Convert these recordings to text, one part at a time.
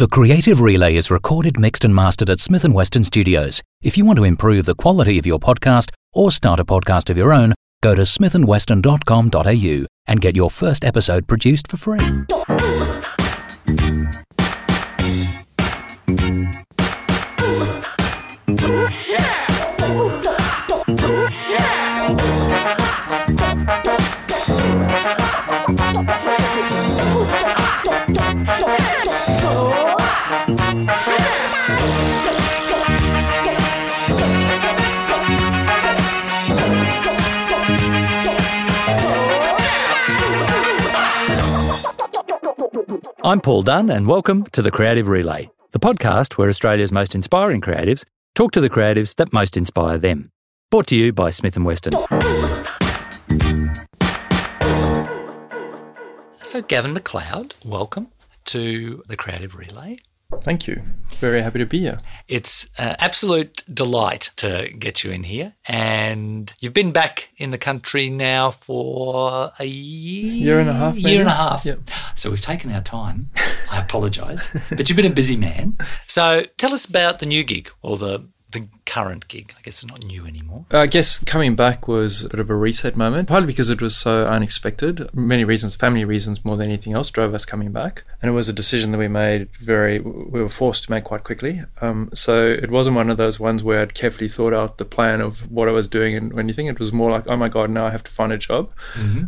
The Creative Relay is recorded, mixed, and mastered at Smith & Weston Studios. If you want to improve the quality of your podcast or start a podcast of your own, go to smithandweston.com.au and get your first episode produced for free. I'm Paul Dunne, and welcome to the Creative Relay, the podcast where Australia's most inspiring creatives talk to the creatives that most inspire them. Brought to you by Smith & Weston. So, Gavin McLeod, welcome to the Creative Relay. Thank you. Very happy to be here. It's an absolute delight to get you in here. And you've been back in the country now for a year, Year and a half, Year and a half. Yep. So we've taken our time. I apologise. but you've been a busy man. So tell us about the new gig or the, the current gig. I guess it's not new anymore. I guess coming back was a bit of a reset moment, partly because it was so unexpected. Many reasons, family reasons more than anything else, drove us coming back. And it was a decision that we made very, we were forced to make quite quickly. Um, so it wasn't one of those ones where I'd carefully thought out the plan of what I was doing and anything. It was more like, oh my God, now I have to find a job.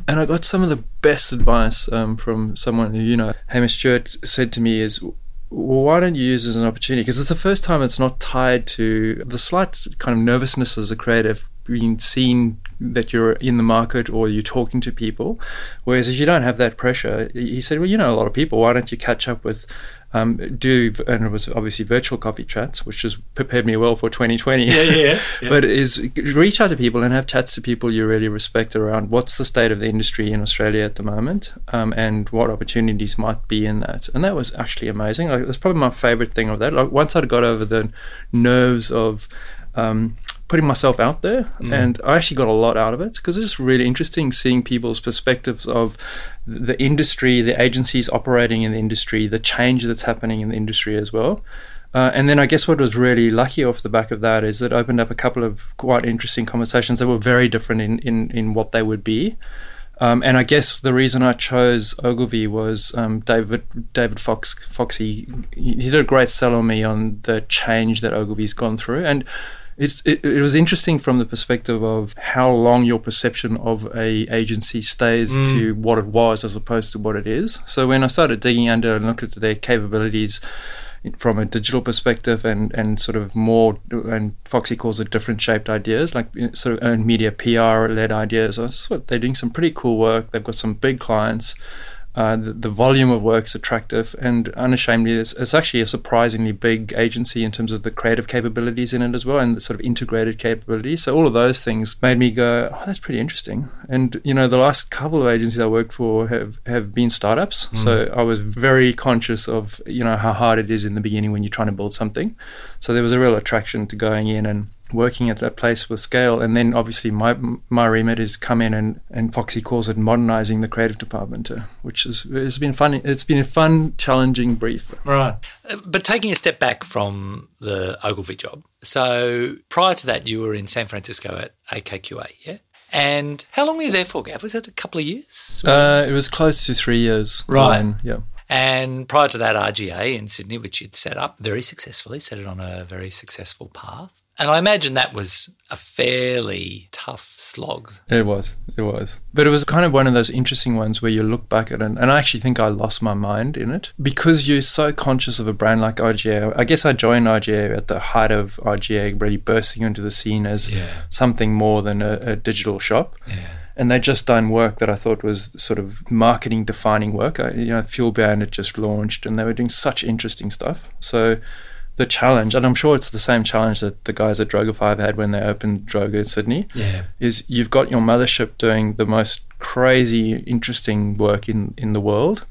And I got some of the best advice um, from someone who, you know, Hamish Stewart said to me is, well, why don't you use it as an opportunity? Because it's the first time it's not tied to the slight kind of nervousness as a creative being seen that you're in the market or you're talking to people. Whereas if you don't have that pressure, he said, well, you know, a lot of people, why don't you catch up with, um, do, and it was obviously virtual coffee chats, which has prepared me well for 2020. yeah, yeah. But is reach out to people and have chats to people you really respect around what's the state of the industry in Australia at the moment, um, and what opportunities might be in that. And that was actually amazing. Like, was probably my favorite thing of that. Like once I'd got over the nerves of um, putting myself out there, and I actually got a lot out of it because it's really interesting seeing people's perspectives of the industry, the agencies operating in the industry, the change that's happening in the industry as well. Uh, and then I guess what was really lucky off the back of that is that opened up a couple of quite interesting conversations that were very different in, in, in what they would be. Um, and I guess the reason I chose Ogilvy was um, David David Fox Foxy. He he did a great sell on me on the change that Ogilvy's gone through, and it's it, it was interesting from the perspective of how long your perception of a agency stays mm. to what it was as opposed to what it is. So when I started digging under and looked at their capabilities from a digital perspective and and sort of more and Foxy calls it different shaped ideas like sort of earned media PR led ideas. I thought they're doing some pretty cool work. They've got some big clients. Uh, the, the volume of work's attractive and unashamedly it's, it's actually a surprisingly big agency in terms of the creative capabilities in it as well and the sort of integrated capabilities. So all of those things made me go oh that's pretty interesting. And you know the last couple of agencies i worked for have, have been startups. So i was very conscious of you know how hard it is in the beginning when you're trying to build something. So there was a real attraction to going in and working at that place with scale and then obviously my my remit is come in and and Foxy calls it modernizing the creative department uh, which is it's been fun it's been a fun challenging brief Right. Uh, But taking a step back from the Ogilvy job, so prior to that, you were in San Francisco at AKQA, yeah? And how long were you there for, Gav? Was it a couple of years? uh, it was close to three years Right. Yeah And prior to that, RGA in Sydney, which you'd set up very successfully, set it on a very successful path. And I imagine that was a fairly tough slog. It was, it was. But it was kind of one of those interesting ones where you look back at it, and I actually think I lost my mind in it because you're so conscious of a brand like RGA. I guess I joined RGA at the height of RGA really bursting into the scene as Yeah. something more than a, a digital shop. Yeah. And they'd just done work that I thought was sort of marketing defining work. I, you know, FuelBand had just launched and they were doing such interesting stuff. So the challenge, and I'm sure it's the same challenge that the guys at Droga5 had when they opened Droga in Sydney, Yeah. is you've got your mothership doing the most crazy, interesting work in, in the world,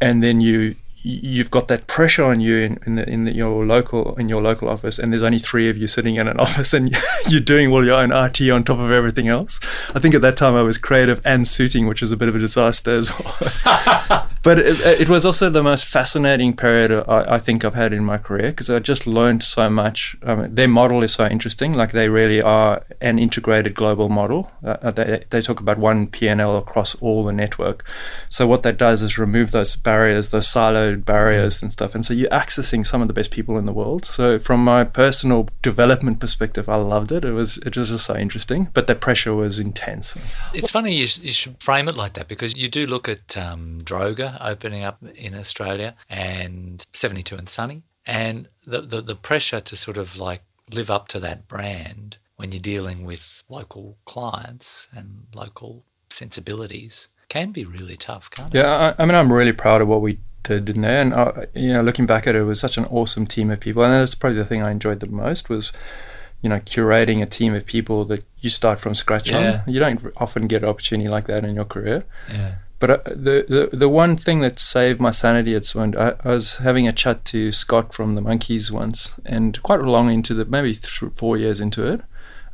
and then you you've got that pressure on you in, in, the, in the, your local in your local office, and there's only three of you sitting in an office, and you're doing all your own RT on top of everything else. I think at that time I was creative and suiting, which was a bit of a disaster as well. but it, it, was also the most fascinating period I, I think I've had in my career because I just learned so much. Their model is so interesting. Like they really are an integrated global model. Uh, uh they, they talk about one P&L across all the network. So what that does is remove those barriers, those siloed barriers and stuff. And so you're accessing some of the best people in the world. So from my personal development perspective, I loved it. It was it was just so interesting, but the pressure was intense. It's funny you, you should frame it like that because you do look at um, Droga opening up in Australia and 72 and Sunny, and the, the, the pressure to sort of like live up to that brand when you're dealing with local clients and local sensibilities can be really tough, can't it? Yeah, I, I mean, I'm really proud of what we did in there, and uh, you know, looking back at it, it was such an awesome team of people, and that's probably the thing I enjoyed the most was you know, curating a team of people that you start from scratch yeah. on. You don't often get an opportunity like that in your career. Yeah. But uh, the, the the one thing that saved my sanity at Swindon, I, I, was having a chat to Scott from the Monkeys once, and quite long into the maybe th- four years into it,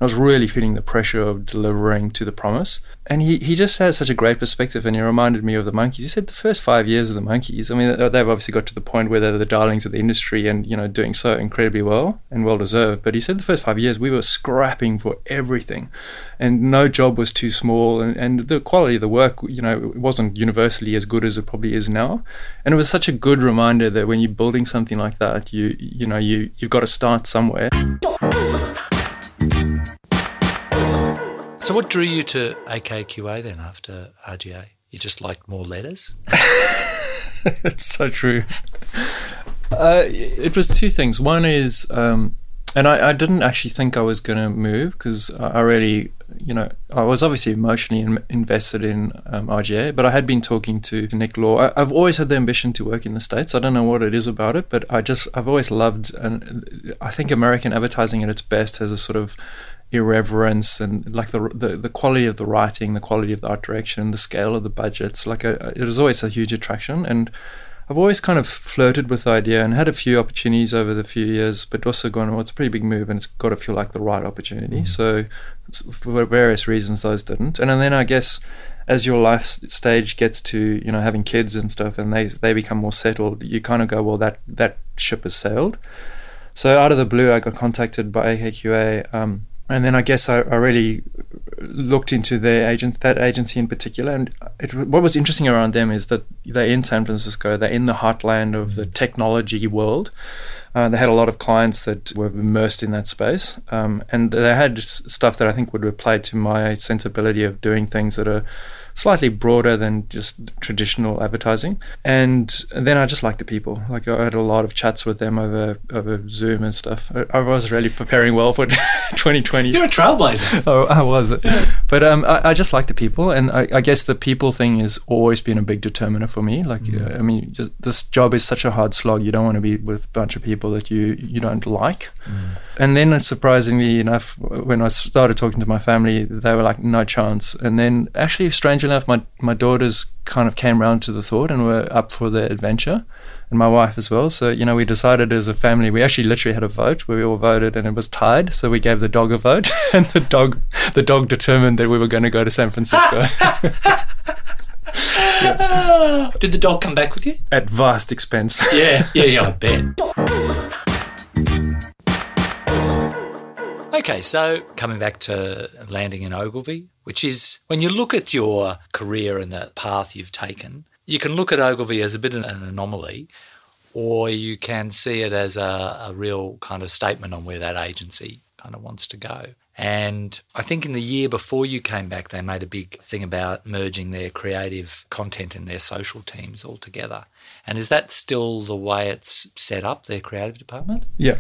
I was really feeling the pressure of delivering to the promise. And he, he just had such a great perspective, and he reminded me of the Monkeys. He said the first five years of the Monkeys, I mean, they've obviously got to the point where they're the darlings of the industry and, you know, doing so incredibly well and well deserved. But he said the first five years we were scrapping for everything, and no job was too small, and, and the quality of the work, you know, it wasn't universally as good as it probably is now. And it was such a good reminder that when you're building something like that, you you know, you you've got to start somewhere. So, what drew you to AKQA then after RGA? You just liked more letters? It's so true. Uh, it was two things. One is, um, and I, I, didn't actually think I was going to move because I really, you know, I was obviously emotionally in, invested in um, RGA, but I had been talking to Nick Law. I, have always had the ambition to work in the States. I don't know what it is about it, but I just, I've always loved, and I think American advertising at its best has a sort of irreverence and like the, the the quality of the writing, the quality of the art direction, the scale of the budgets. Like a, it was always a huge attraction, and I've always kind of flirted with the idea and had a few opportunities over the few years, but also gone, well, it's a pretty big move, and it's got to feel like the right opportunity. Mm. So for various reasons, those didn't, and then I guess as your life stage gets to you know having kids and stuff, and they they become more settled, you kind of go, well, that that ship has sailed. So out of the blue, I got contacted by AKQA. Um, and then I guess I, I, really looked into their agents, that agency in particular. And it, what was interesting around them is that they're in San Francisco, they're in the heartland of the technology world. Uh, they had a lot of clients that were immersed in that space, um, and they had stuff that I think would play to my sensibility of doing things that are slightly broader than just traditional advertising. And then I just like the people. Like I had a lot of chats with them over over Zoom and stuff. I, I was really preparing well for 2020. You're a trailblazer. oh, I was. But um, I, I, just like the people, and I, I, guess the people thing has always been a big determiner for me. Like mm. uh, I mean, just, this job is such a hard slog. You don't want to be with a bunch of people that you you don't like. Mm. And then, surprisingly enough, when I started talking to my family, they were like, "No chance." And then, actually, strangely enough, my my daughters kind of came around to the thought and were up for the adventure, and my wife as well. So you know, we decided as a family. We actually literally had a vote where we all voted, and it was tied. So we gave the dog a vote, and the dog the dog determined that we were going to go to San Francisco. yeah. Did the dog come back with you? At vast expense. Yeah, yeah, yeah. I bet. Okay, so coming back to landing in Ogilvy, which is when you look at your career and the path you've taken, you can look at Ogilvy as a bit of an anomaly, or you can see it as a, a real kind of statement on where that agency kind of wants to go. And I think in the year before you came back, they made a big thing about merging their creative content and their social teams all together. And is that still the way it's set up, their creative department? Yeah.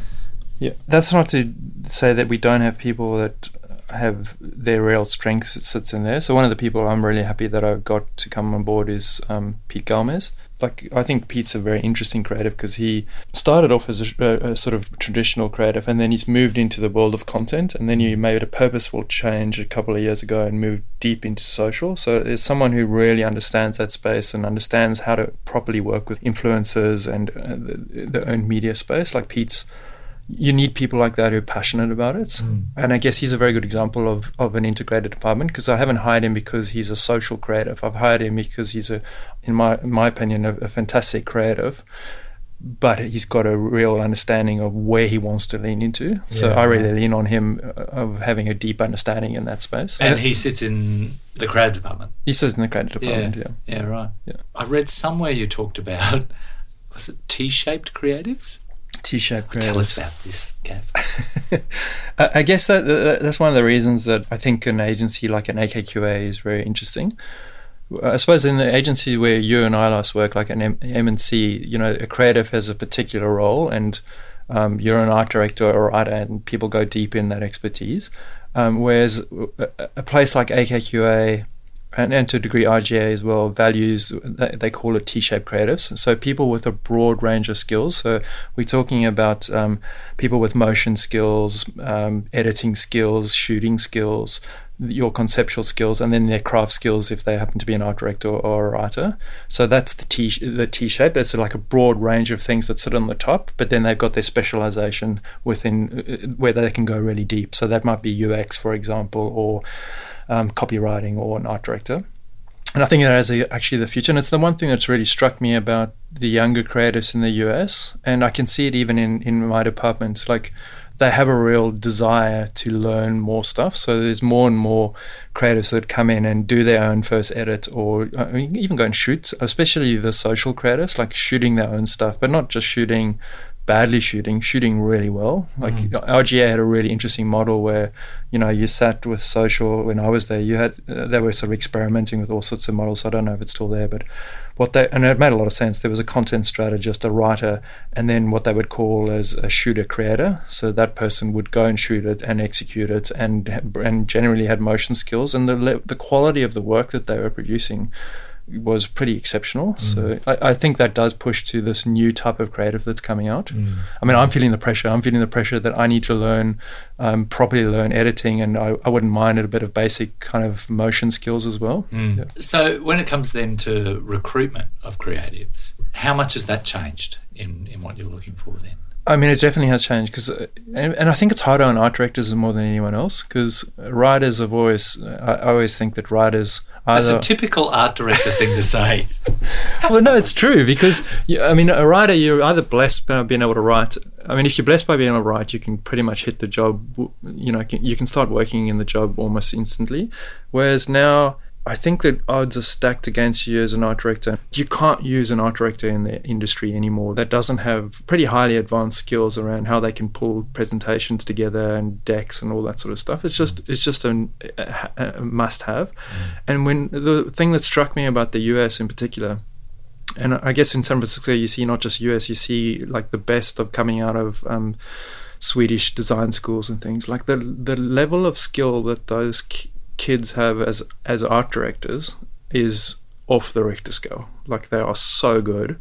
Yeah, that's not to say that we don't have people that have their real strengths that sits in there. So one of the people I'm really happy that I've got to come on board is um, Pete Gomez. Like I think Pete's a very interesting creative because he started off as a, a, sort of traditional creative, and then he's moved into the world of content, and then he made a purposeful change a couple of years ago and moved deep into social. So there's someone who really understands that space and understands how to properly work with influencers and uh, the, the own media space. Like Pete's you need people like that who are passionate about it. Mm. And I guess he's a very good example of, of an integrated department because I haven't hired him because he's a social creative. I've hired him because he's a, in my in my opinion, a, a fantastic creative. But he's got a real understanding of where he wants to lean into. So yeah. I really lean on him uh, of having a deep understanding in that space. And he sits in the creative department. He sits in the creative department. Yeah, yeah, yeah right. Yeah. I read somewhere you talked about was it T-shaped creatives? T-shaped Tell us about this, Gav. I guess that, that's one of the reasons that I think an agency like an AKQA is very interesting. I suppose in the agency where you and I last work, like an M- M&C, you know, a creative has a particular role, and um, you're an art director or writer, and people go deep in that expertise. Um, whereas a place like AKQA and, and to a degree RGA as well values they call it T-shaped creatives. So people with a broad range of skills. So we're talking about um, people with motion skills, um, editing skills, shooting skills, your conceptual skills, and then their craft skills if they happen to be an art director or a writer. So that's the T the T shape. It's like a broad range of things that sit on the top, but then they've got their specialization within uh, where they can go really deep. So that might be UX, for example, or um, copywriting or an art director. And I think that is actually the future. And it's the one thing that's really struck me about the younger creatives in the US. And I can see it even in, in my department. Like they have a real desire to learn more stuff. So there's more and more creatives that come in and do their own first edit or I mean, even go and shoot, especially the social creatives, like shooting their own stuff, but not just shooting badly shooting, shooting really well. Like mm. RGA had a really interesting model where, you know, you sat with social. When I was there, you had uh, they were sort of experimenting with all sorts of models. I don't know if it's still there, but what they and it made a lot of sense. There was a content strategist, a writer, and then what they would call as a shooter creator. So that person would go and shoot it and execute it, and and generally had motion skills, and the the quality of the work that they were producing was pretty exceptional. Mm. So I, I, think that does push to this new type of creative that's coming out. Mm. I mean, I'm feeling the pressure. I'm feeling the pressure that I need to learn, um, properly learn editing, and I, I, wouldn't mind a bit of basic kind of motion skills as well. Mm. Yeah. So when it comes then to recruitment of creatives, how much has that changed in, in what you're looking for then? I mean, it definitely has changed because, uh, and, and, I think it's harder on art directors more than anyone else because writers have always, I, I always think that writers that's a typical art director thing to say. well, no, it's true because I mean, a writer, you're either blessed by being able to write. I mean, if you're blessed by being able to write, you can pretty much hit the job. You know, you can start working in the job almost instantly. Whereas now, I think that odds are stacked against you as an art director. You can't use an art director in the industry anymore that doesn't have pretty highly advanced skills around how they can pull presentations together and decks and all that sort of stuff. It's just it's just a, a, a must have. Mm. And when the thing that struck me about the US in particular and I guess in San Francisco you see not just US, you see like the best of coming out of um, Swedish design schools and things. Like the the level of skill that those kids have as as art directors is off the Richter scale. Like they are so good.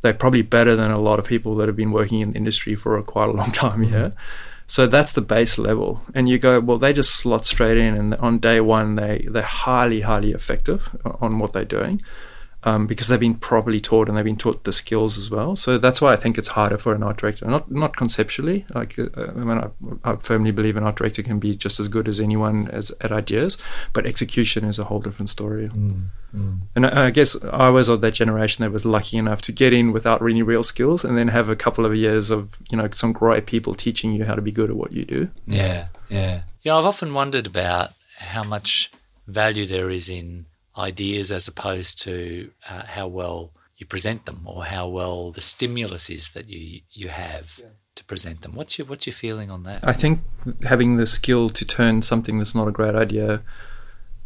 They're probably better than a lot of people that have been working in the industry for a quite a long time. Yeah. So that's the base level, and you go well. They just slot straight in, and on day one, they they're highly highly effective on what they're doing um, because they've been properly taught and they've been taught the skills as well. So that's why I think it's harder for an art director. Not not conceptually. Like uh, I mean, I, I, firmly believe an art director can be just as good as anyone as at ideas, but execution is a whole different story. Mm, mm. And I, I, guess I was of that generation that was lucky enough to get in without any real skills, and then have a couple of years of you know some great people teaching you how to be good at what you do. Yeah, yeah. You know, I've often wondered about how much value there is in ideas as opposed to uh, how well you present them or how well the stimulus is that you you have yeah. to present them. What's your what's your feeling on that? I think having the skill to turn something that's not a great idea,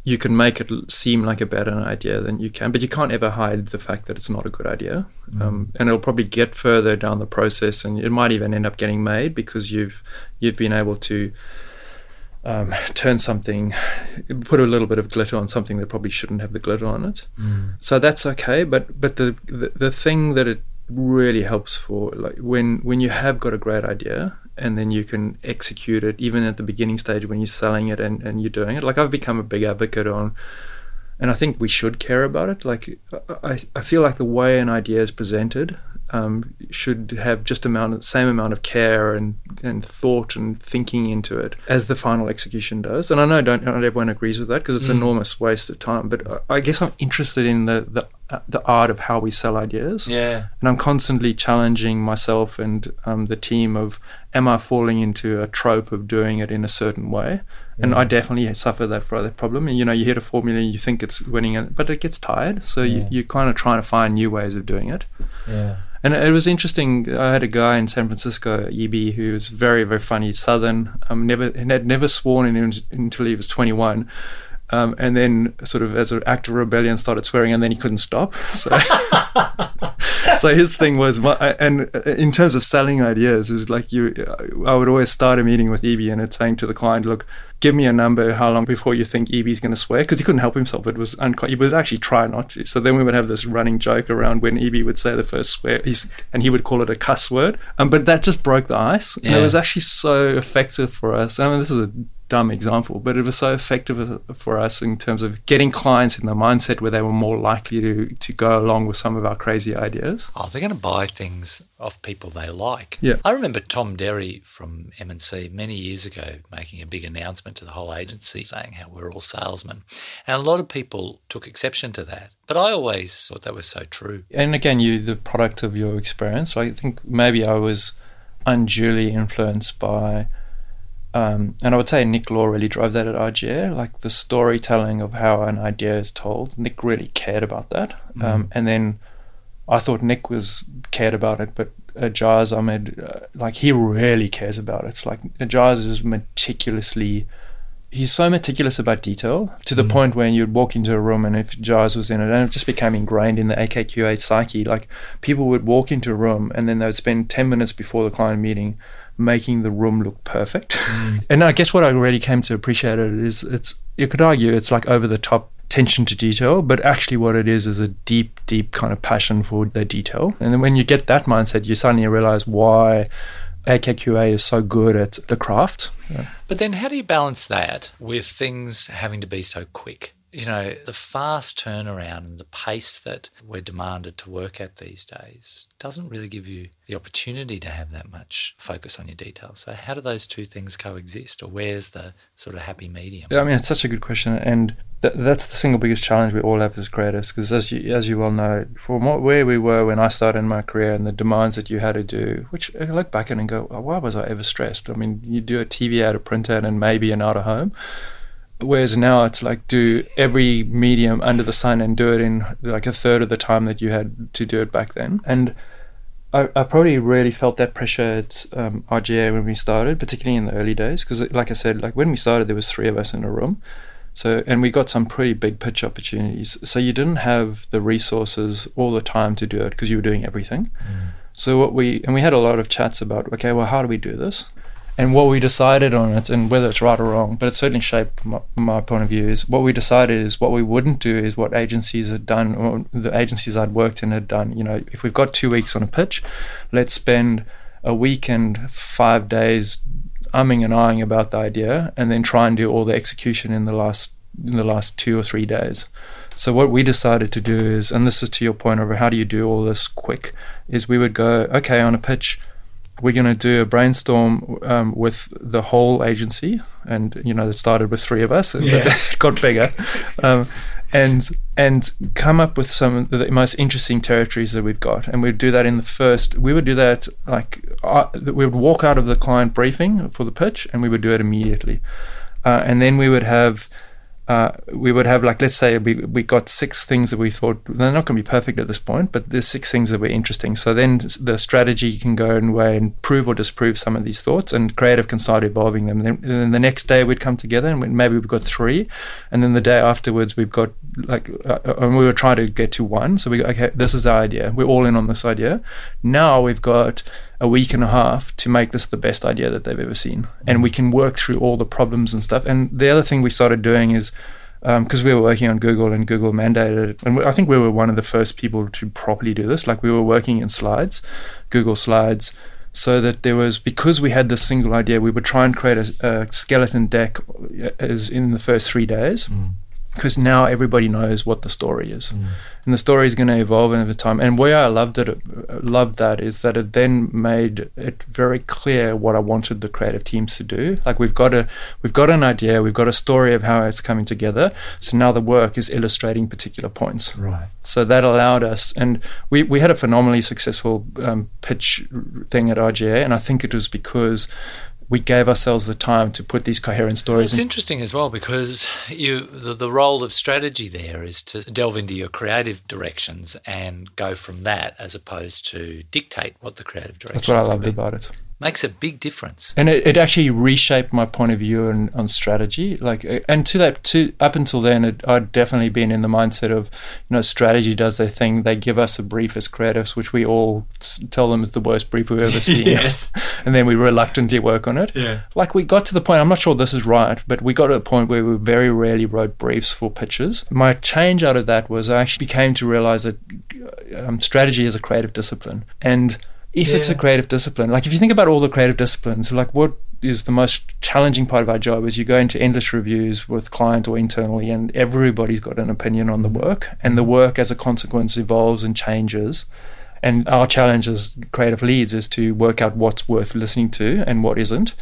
you can make it seem like a better idea than you can, but you can't ever hide the fact that it's not a good idea. Mm. Um, and it'll probably get further down the process, and it might even end up getting made because you've you've been able to um, turn something, put a little bit of glitter on something that probably shouldn't have the glitter on it. Mm. So that's okay. But but the, the the thing that it really helps for like when when you have got a great idea and then you can execute it even at the beginning stage when you're selling it and, and you're doing it like i've become a big advocate on and i think we should care about it like i, I feel like the way an idea is presented um, should have just amount same amount of care and, and thought and thinking into it as the final execution does. And I know don't not everyone agrees with that because it's an enormous waste of time. But I guess I'm interested in the the uh, the art of how we sell ideas. Yeah. And I'm constantly challenging myself and um, the team of, am I falling into a trope of doing it in a certain way? And I definitely suffer that for that problem. And, you know, you hit a formula, you think it's winning, but it gets tired. So you, you're kind of trying to find new ways of doing it. Yeah. And it was interesting. I had a guy in San Francisco, EB, who was very, very funny, Southern. Um, never had never sworn in until he was 21, um, and then sort of as an act of rebellion started swearing, and then he couldn't stop. So, so his thing was, my, and in terms of selling ideas, is like you. I would always start a meeting with EB, and it's saying to the client, "Look, give me a number. How long before you think EB is going to swear?" Because he couldn't help himself. It was unco- he would actually try not to. So then we would have this running joke around when EB would say the first swear, he's, and he would call it a cuss word. Um, but that just broke the ice, and it was actually so effective for us. I mean, this is a dumb example, but it was so effective uh, for us in terms of getting clients in the mindset where they were more likely to to go along with some of our crazy ideas. Oh, they're going to buy things off people they like. Yeah. I remember Tom Dery from M&C many years ago making a big announcement to the whole agency saying how we're all salesmen. And a lot of people took exception to that. But I always thought that was so true. And again, you the product of your experience. I think maybe I was unduly influenced by. Um, and I would say Nick Law really drove that at RGA, like the storytelling of how an idea is told. Nick really cared about that, um, and then I thought Nick was cared about it, but Ajaz Ahmed, uh, like he really cares about it. Like Jazz is meticulously, he's so meticulous about detail to the point where you'd walk into a room and if Jazz was in it, and it just became ingrained in the AKQA psyche. Like people would walk into a room and then they would spend ten minutes before the client meeting making the room look perfect. Mm. and I guess what I really came to appreciate it is it's you could argue it's like over the top attention to detail, but actually what it is is a deep, deep kind of passion for the detail. And then when you get that mindset, you suddenly realize why AKQA is so good at the craft. But then how do you balance that with things having to be so quick? You know, the fast turnaround and the pace that we're demanded to work at these days doesn't really give you the opportunity to have that much focus on your details. So, how do those two things coexist, or where's the sort of happy medium? Yeah, I mean, it's such a good question, and th- that's the single biggest challenge we all have as creatives. Because as you as you well know, from what, where we were when I started my career and the demands that you had to do, which I look back at and go, oh, why was I ever stressed? I mean, you do a TV ad, a print ad, and maybe an out of home. Whereas now it's like do every medium under the sun and do it in like a third of the time that you had to do it back then. And I, I probably really felt that pressure at um, RGA when we started, particularly in the early days, because like I said, like when we started, there was three of us in a room. So and we got some pretty big pitch opportunities. So you didn't have the resources all the time to do it because you were doing everything. So what we and we had a lot of chats about okay, well, how do we do this? And what we decided on it, and whether it's right or wrong, but it certainly shaped my, my point of view. Is what we decided is what we wouldn't do is what agencies had done, or the agencies I'd worked in had done. You know, if we've got two weeks on a pitch, let's spend a week and five days umming and ahhing about the idea, and then try and do all the execution in the last in the last two or three days. So what we decided to do is, and this is to your point over how do you do all this quick, is we would go okay on a pitch we're going to do a brainstorm um, with the whole agency and you know it started with three of us Yeah. but it got bigger. Um, and and come up with some of the most interesting territories that we've got. And we'd do that in the first we would do that like uh, we would walk out of the client briefing for the pitch and we would do it immediately. Uh, and then we would have uh, we would have like let's say we, we got six things that we thought they're not going to be perfect at this point but there's six things that were interesting. So then the strategy can go in way and prove or disprove some of these thoughts and creative can start evolving them. Then, then the next day we'd come together and maybe we've got three and then the day afterwards we've got like uh, uh, and we were trying to get to one. So we go okay this is our idea. We're all in on this idea. Now we've got a week and a half to make this the best idea that they've ever seen and we can work through all the problems and stuff and the other thing we started doing is because we were working on Google and Google mandated it, and I think we were one of the first people to properly do this. Like we were working in slides, Google Slides, so that there was because we had this single idea, we would try and create a, a skeleton deck uh, as in the first three days. Because now everybody knows what the story is, mm. and the story is going to evolve over time. And where I loved it, loved that is that it then made it very clear what I wanted the creative teams to do. Like we've got a we've got an idea, we've got a story of how it's coming together. So now the work is illustrating particular points. Right. So that allowed us, and we we had a phenomenally successful um, pitch thing at RGA, and I think it was because we gave ourselves the time to put these coherent stories. It's in. interesting as well because you the, the role of strategy there is to delve into your creative directions and go from that as opposed to dictate what the creative direction. That's what I loved about it makes a big difference. And it, it actually reshaped my point of view on, on strategy. Like, and to that, to up until then, it, I'd definitely been in the mindset of, you know, strategy does their thing. They give us a brief as creatives, which we all tell them is the worst brief we've ever seen. yes. And then we reluctantly work on it. Yeah. Like we got to the point. I'm not sure this is right, but we got to a point where we very rarely wrote briefs for pitches. My change out of that was I actually came to realize that um, strategy is a creative discipline and if yeah. it's a creative discipline. Like if you think about all the creative disciplines, like what is the most challenging part of our job is you go into endless reviews with client or internally and everybody's got an opinion on the mm-hmm. work and the work as a consequence evolves and changes. And our challenge as creative leads is to work out what's worth listening to and what isn't.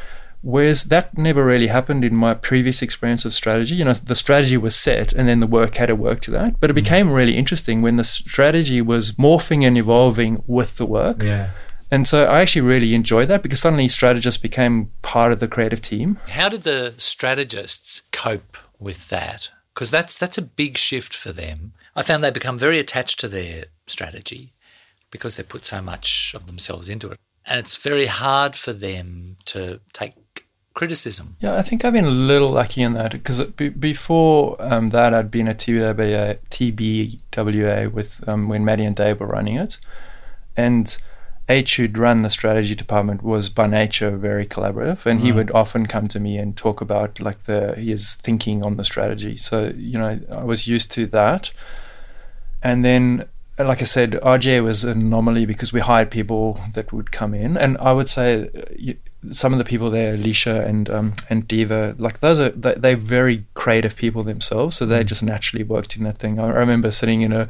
Whereas that never really happened in my previous experience of strategy. You know, the strategy was set and then the work had to work to that. But it mm. became really interesting when the strategy was morphing and evolving with the work. Yeah. And so I actually really enjoyed that because suddenly strategists became part of the creative team. How did the strategists cope with that? Because that's that's a big shift for them. I found they become very attached to their strategy because they put so much of themselves into it. And it's very hard for them to take criticism. Yeah, I think I've been a little lucky in that because be- before um, that, I'd been at TBWA, TBWA with um, when Maddie and Dave were running it, and H, who'd run the strategy department, was by nature very collaborative, and mm. he mm-hmm. would often come to me and talk about like the his thinking on the strategy. So you know, I was used to that, and then like I said, RGA was an anomaly because we hired people that would come in, and I would say uh, some of the people there, Alicia and um, and Diva, like those are they're very creative people themselves, so they mm. just naturally worked in that thing. I remember sitting in a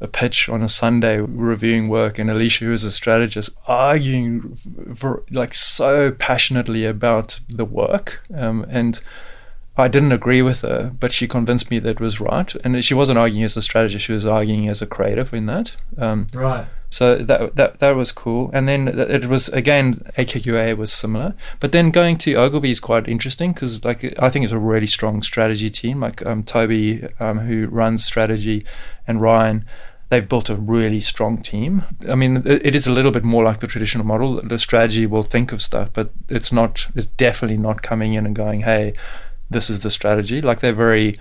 a pitch on a Sunday reviewing work, and Alicia, who is a strategist, arguing for, like so passionately about the work, um, and I didn't agree with her, but she convinced me that it was right. And she wasn't arguing as a strategist; she was arguing as a creative in that. Um, right. So that that that was cool. And then it was again AKQA was similar, but then going to Ogilvy is quite interesting because like I think it's a really strong strategy team. Like um, Toby, um, who runs strategy, and Ryan they've built a really strong team. I mean, it is a little bit more like the traditional model. The strategy will think of stuff, but it's not. It's definitely not coming in and going, "Hey, this is the strategy." Like they're very.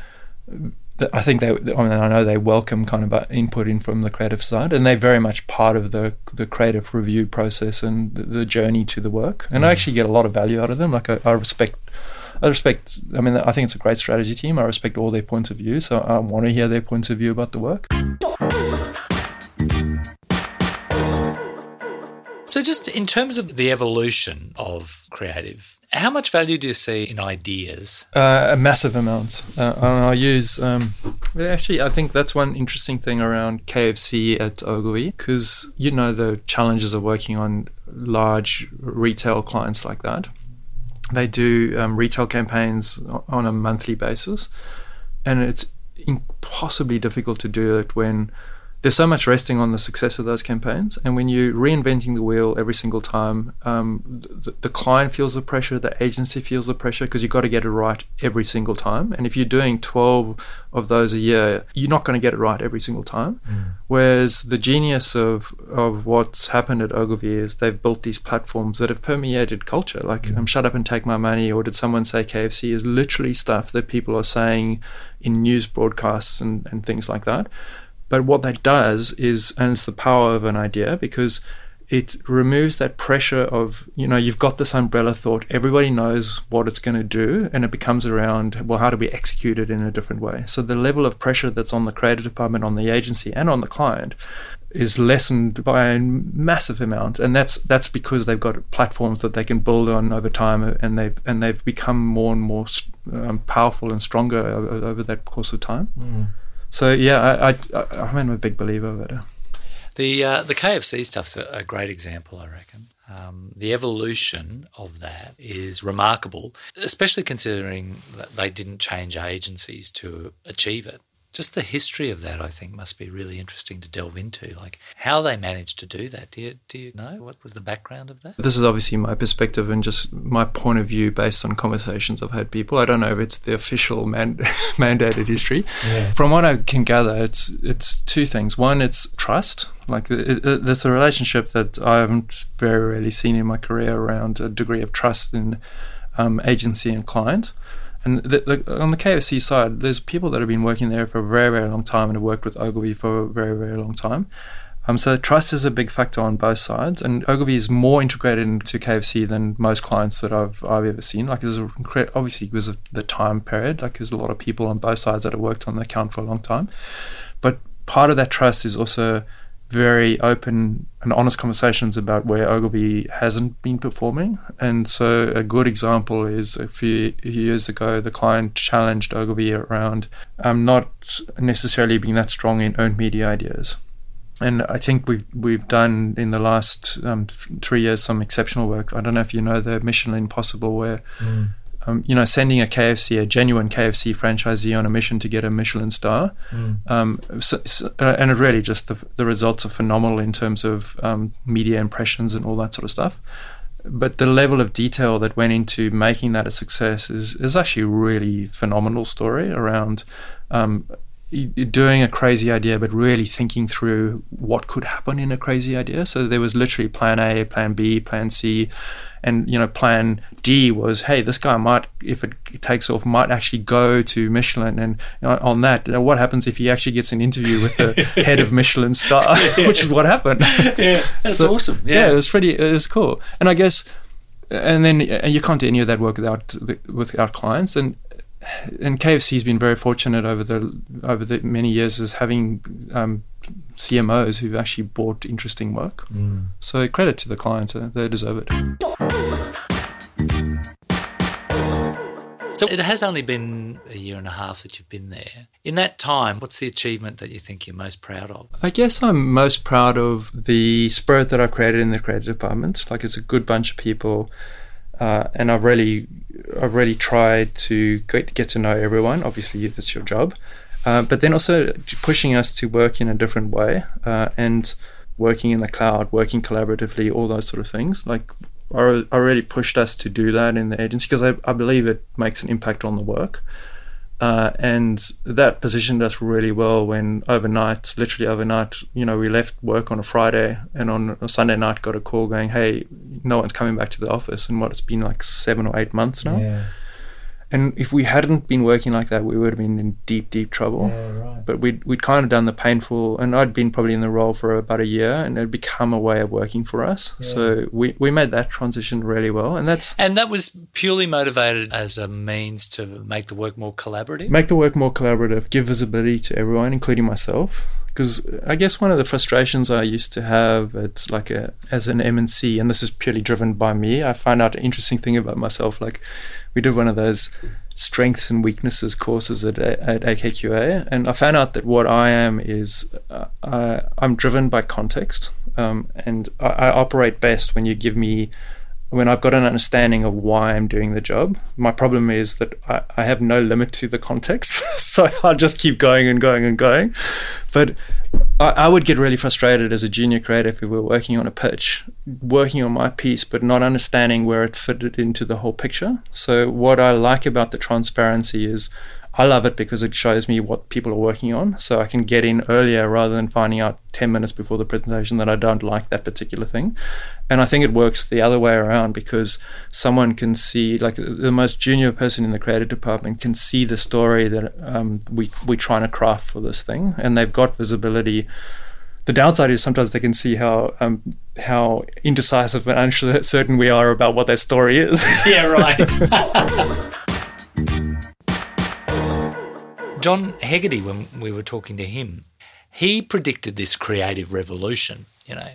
I think they. I mean, I know they welcome kind of input in from the creative side, and they're very much part of the the creative review process and the journey to the work. And mm. I actually get a lot of value out of them. Like I, I respect I respect. I mean, I think it's a great strategy team. I respect all their points of view, so I want to hear their points of view about the work. So, just in terms of the evolution of creative, how much value do you see in ideas? Uh, a massive amount. Uh, I use. Um, actually, I think that's one interesting thing around KFC at Ogilvy because you know the challenges of working on large retail clients like that. They do um, retail campaigns on a monthly basis, and it's impossibly difficult to do it when there's so much resting on the success of those campaigns. And when you're reinventing the wheel every single time, um, the, the, client feels the pressure, the agency feels the pressure because you've got to get it right every single time. And if you're doing 12 of those a year, you're not going to get it right every single time. Mm. Whereas the genius of, of what's happened at Ogilvy is they've built these platforms that have permeated culture. Like, mm. um, shut up and take my money, or did someone say KFC is literally stuff that people are saying in news broadcasts and, and things like that. But what that does is, and it's the power of an idea because it removes that pressure of you know you've got this umbrella thought everybody knows what it's going to do and it becomes around well how do we execute it in a different way so the level of pressure that's on the creative department on the agency and on the client is lessened by a massive amount and that's that's because they've got platforms that they can build on over time and they've and they've become more and more um, powerful and stronger over, over, that course of time mm. So yeah I, I, I'm a big believer of it the uh, the KFC stuff's a, a great example, I reckon. Um, the evolution of that is remarkable, especially considering that they didn't change agencies to achieve it just the history of that, I think, must be really interesting to delve into. Like how they managed to do that. Do you, do you know what was the background of that? This is obviously my perspective and just my point of view based on conversations I've had people. I don't know if it's the official man- mandated history. Yeah. From what I can gather, it's it's two things. One, it's trust. Like it, it, it's a relationship that I haven't very rarely seen in my career around a degree of trust in um, agency and client. And the, the, on the KFC side, there's people that have been working there for a very, very long time and have worked with Ogilvy for a very, very long time. Um, so trust is a big factor on both sides, and Ogilvy is more integrated into KFC than most clients that I've I've ever seen. Like there's a, obviously because of the time period, like there's a lot of people on both sides that have worked on the account for a long time, but part of that trust is also very open and honest conversations about where Ogilvy hasn't been performing. And so, a good example is a few years ago, the client challenged Ogilvy around um, not necessarily being that strong in owned media ideas. And I think we've we've done in the last um, three years some exceptional work. I don't know if you know the Mission Impossible, where mm um, you know, sending a KFC, a genuine KFC franchisee on a mission to get a Michelin star. Mm. Um, so, so, uh, and it really just the, the results are phenomenal in terms of um, media impressions and all that sort of stuff. But the level of detail that went into making that a success is, is actually a really phenomenal story around um, doing a crazy idea, but really thinking through what could happen in a crazy idea. So there was literally plan A, plan B, plan C and you know plan D was hey this guy might if it takes off might actually go to Michelin. And on that you know, what happens if he actually gets an interview with the head of Michelin star? Which is what happened. Yeah that's so, awesome. Yeah. yeah it was pretty it was cool. And I guess and then and you can't do any of that work without the, without clients. And and KFC has been very fortunate over the over the many years as having um, CMOs who've actually bought interesting work. Mm. So credit to the clients; uh, they deserve it. So it has only been a year and a half that you've been there. In that time, what's the achievement that you think you're most proud of? I guess I'm most proud of the spirit that I've created in the creative department. Like it's a good bunch of people uh, and I've really, I've really tried to get, get to know everyone. Obviously, that's your job, uh, but then also pushing us to work in a different way uh, and working in the cloud, working collaboratively, all those sort of things. Like I, I really pushed us to do that in the agency because I, I believe it makes an impact on the work. Uh, and that positioned us really well when overnight, literally overnight, you know, we left work on a Friday and on a Sunday night got a call going, hey, no one's coming back to the office. And what, it's been like seven or eight months now. Yeah. And if we hadn't been working like that, we would have been in deep, deep trouble. Yeah, right. But we'd, we'd kind of done the painful, and I'd been probably in the role for about a year, and it had become a way of working for us. Yeah. So we, we made that transition really well. And that's. And that was purely motivated as a means to make the work more collaborative? Make the work more collaborative, give visibility to everyone, including myself. Because I guess one of the frustrations I used to have at like a, as an M&C, and this is purely driven by me, I find out an interesting thing about myself. Like, we did one of those strengths and weaknesses courses at, at AKQA, and I found out that what I am is uh, I, I'm driven by context, um, and I, I, operate best when you give me when I've got an understanding of why I'm doing the job. My problem is that I, I have no limit to the context, so I'll just keep going and going and going. But I, I would get really frustrated as a junior creative if we were working on a pitch, working on my piece, but not understanding where it fitted into the whole picture. So, what I like about the transparency is I love it because it shows me what people are working on. So I can get in earlier rather than finding out 10 minutes before the presentation that I don't like that particular thing. And I think it works the other way around because someone can see, like the most junior person in the creative department can see the story that um, we, we're trying to craft for this thing. And they've got visibility the downside is sometimes they can see how um, how indecisive and uncertain we are about what their story is. Yeah, right. John Hegarty, when we were talking to him, he predicted this creative revolution, you know,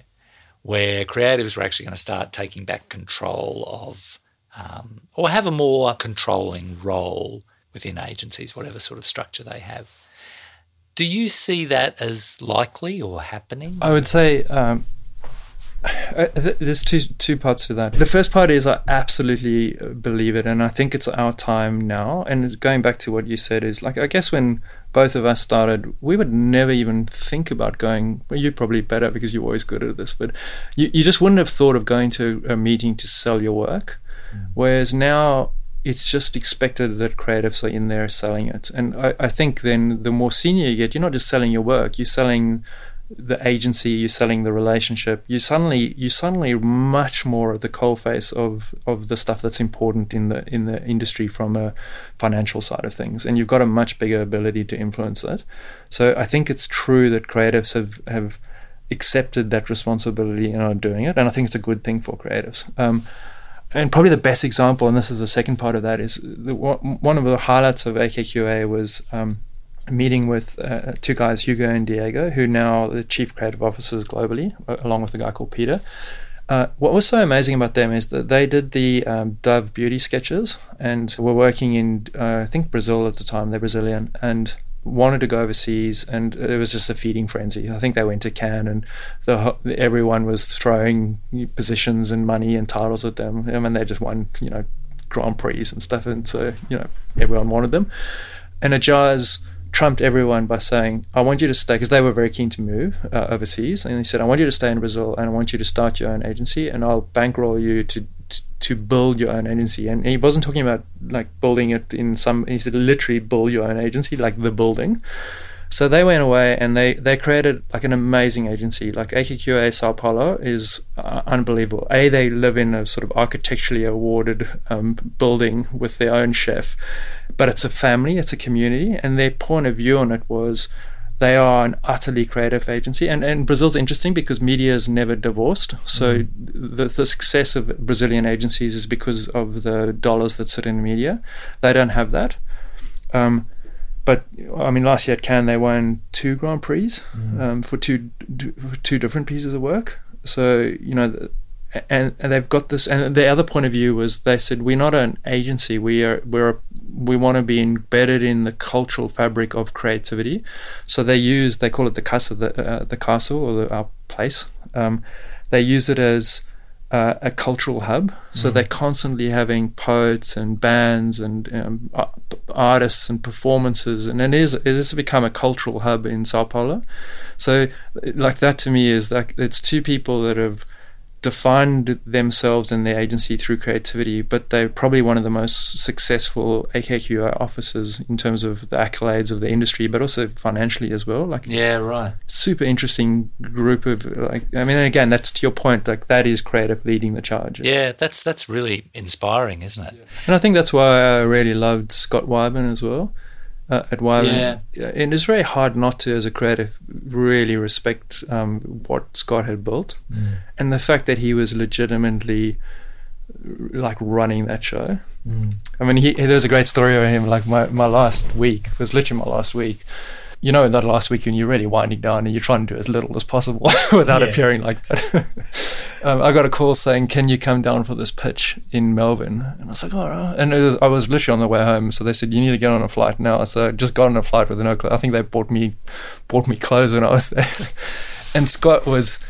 where creatives were actually going to start taking back control of um, or have a more controlling role within agencies, whatever sort of structure they have. Do you see that as likely or happening? I would say um, uh, there's two two parts to that. The first part is I absolutely believe it, and I think it's our time now. And going back to what you said is like I guess when both of us started, we would never even think about going. Well, you're probably better because you're always good at this, but you, you just wouldn't have thought of going to a meeting to sell your work. Mm. Whereas now it's just expected that creatives are in there selling it. And I, I, think then the more senior you get, you're not just selling your work, you're selling the agency, you're selling the relationship. You suddenly you suddenly much more at the coalface of of the stuff that's important in the in the industry from a financial side of things. And you've got a much bigger ability to influence that. So I think it's true that creatives have have accepted that responsibility and are doing it. And I think it's a good thing for creatives. Um, and probably the best example, and this is the second part of that, is the, one of the highlights of AKQA was um, meeting with uh, two guys, Hugo and Diego, who now are the chief creative officers globally, along with a guy called Peter. Uh, what was so amazing about them is that they did the um, Dove beauty sketches and were working in, uh, I think, Brazil at the time. They're Brazilian. And wanted to go overseas, and it was just a feeding frenzy. I think they went to Cannes, and the, everyone was throwing positions and money and titles at them. I mean, they just won, you know, Grand Prix and stuff, and so you know everyone wanted them. And Ajaz trumped everyone by saying, "I want you to stay," because they were very keen to move uh, overseas, and he said, "I want you to stay in Brazil, and I want you to start your own agency, and I'll bankroll you to to build your own agency. And he wasn't talking about like building it in some, he said literally build your own agency, like the building. So they went away and they, they created like an amazing agency. Like AKQA Sao Paulo is uh, unbelievable. A, they live in a sort of architecturally awarded um, building with their own chef, but it's a family, it's a community, and their point of view on it was they are an utterly creative agency. And, and Brazil's interesting because media is never divorced. So mm-hmm. the, the success of Brazilian agencies is because of the dollars that sit in media. They don't have that. Um, but I mean, last year at Cannes, they won two Grand Prix mm. um, for two, two different pieces of work. So, you know, and, and they've got this and the other point of view was they said we're not an agency. We are we're a, we want to be embedded in the cultural fabric of creativity. So they use they call it the casa the, uh, the castle or the, our place. Um, they use it as uh, a cultural hub. So mm. they're constantly having poets and bands and um, artists and performances and it is it has become a cultural hub in Sao Paulo. So like that to me is like it's two people that have defined themselves and their agency through creativity, but they're probably one of the most successful AKQA officers in terms of the accolades of the industry, but also financially as well. Like, yeah, right. Super interesting group of like. I mean, again, that's to your point. Like that is creative leading the charge. Yeah, that's that's really inspiring, isn't it? And I think that's why I really loved Scott Whybin as well uh, at Whybin. Yeah. And it's very hard not to, as a creative, really respect um, what Scott had built. Mm. And the fact that he was legitimately like running that show. Mm. I mean, he, there's a great story of him. Like my, my last week was literally my last week you know in that last week when you're really winding down and you're trying to do as little as possible without yeah. appearing like that. um, I got a call saying, "Can you come down for this pitch in Melbourne?" And I was like, "All right." And was, I was literally on the way home, so they said, "You need to get on a flight now." So I just got on a flight with no clothes. I think they bought me bought me clothes when I was there. and Scott was.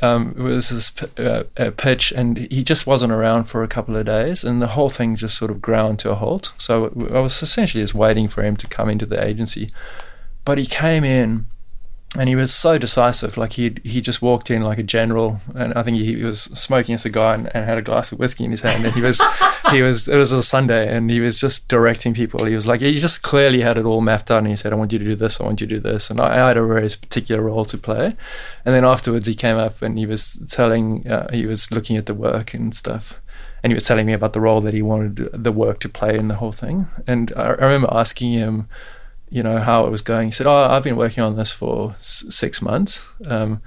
Um, it was this uh, pitch, and he just wasn't around for a couple of days, and the whole thing just sort of ground to a halt. So I was essentially just waiting for him to come into the agency. But he came in and he was so decisive. Like he he just walked in like a general, and I think he, he was smoking a cigar and, and, had a glass of whiskey in his hand. And he was he was it was a Sunday, and he was just directing people. He was like he just clearly had it all mapped out. And he said, "I want you to do this. I want you to do this." And I, I had a very particular role to play. And then afterwards, he came up and he was telling uh, he was looking at the work and stuff. And he was telling me about the role that he wanted the work to play in the whole thing. And I, I remember asking him you know, how it was going. He said, "Oh, I've been working on this for s- six months. Um,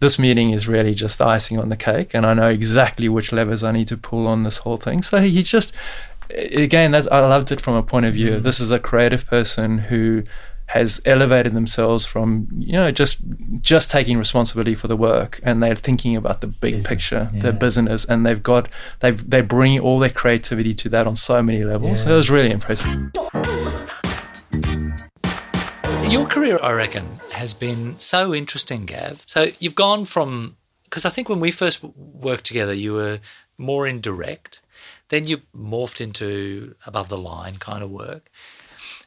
this meeting is really just the icing on the cake, and I know exactly which levers I need to pull on this whole thing." So he's just, again, that's I loved it from a point of view. Mm. This is a creative person who has elevated themselves from you know just just taking responsibility for the work and they're thinking about the big Business, picture yeah. their business and they've got they've they bring all their creativity to that on so many levels Yeah. it was really impressive Your career, I reckon, has been so interesting, Gav. So you've gone from, because I think when we first worked together, you were more in direct. Then you morphed into above the line kind of work.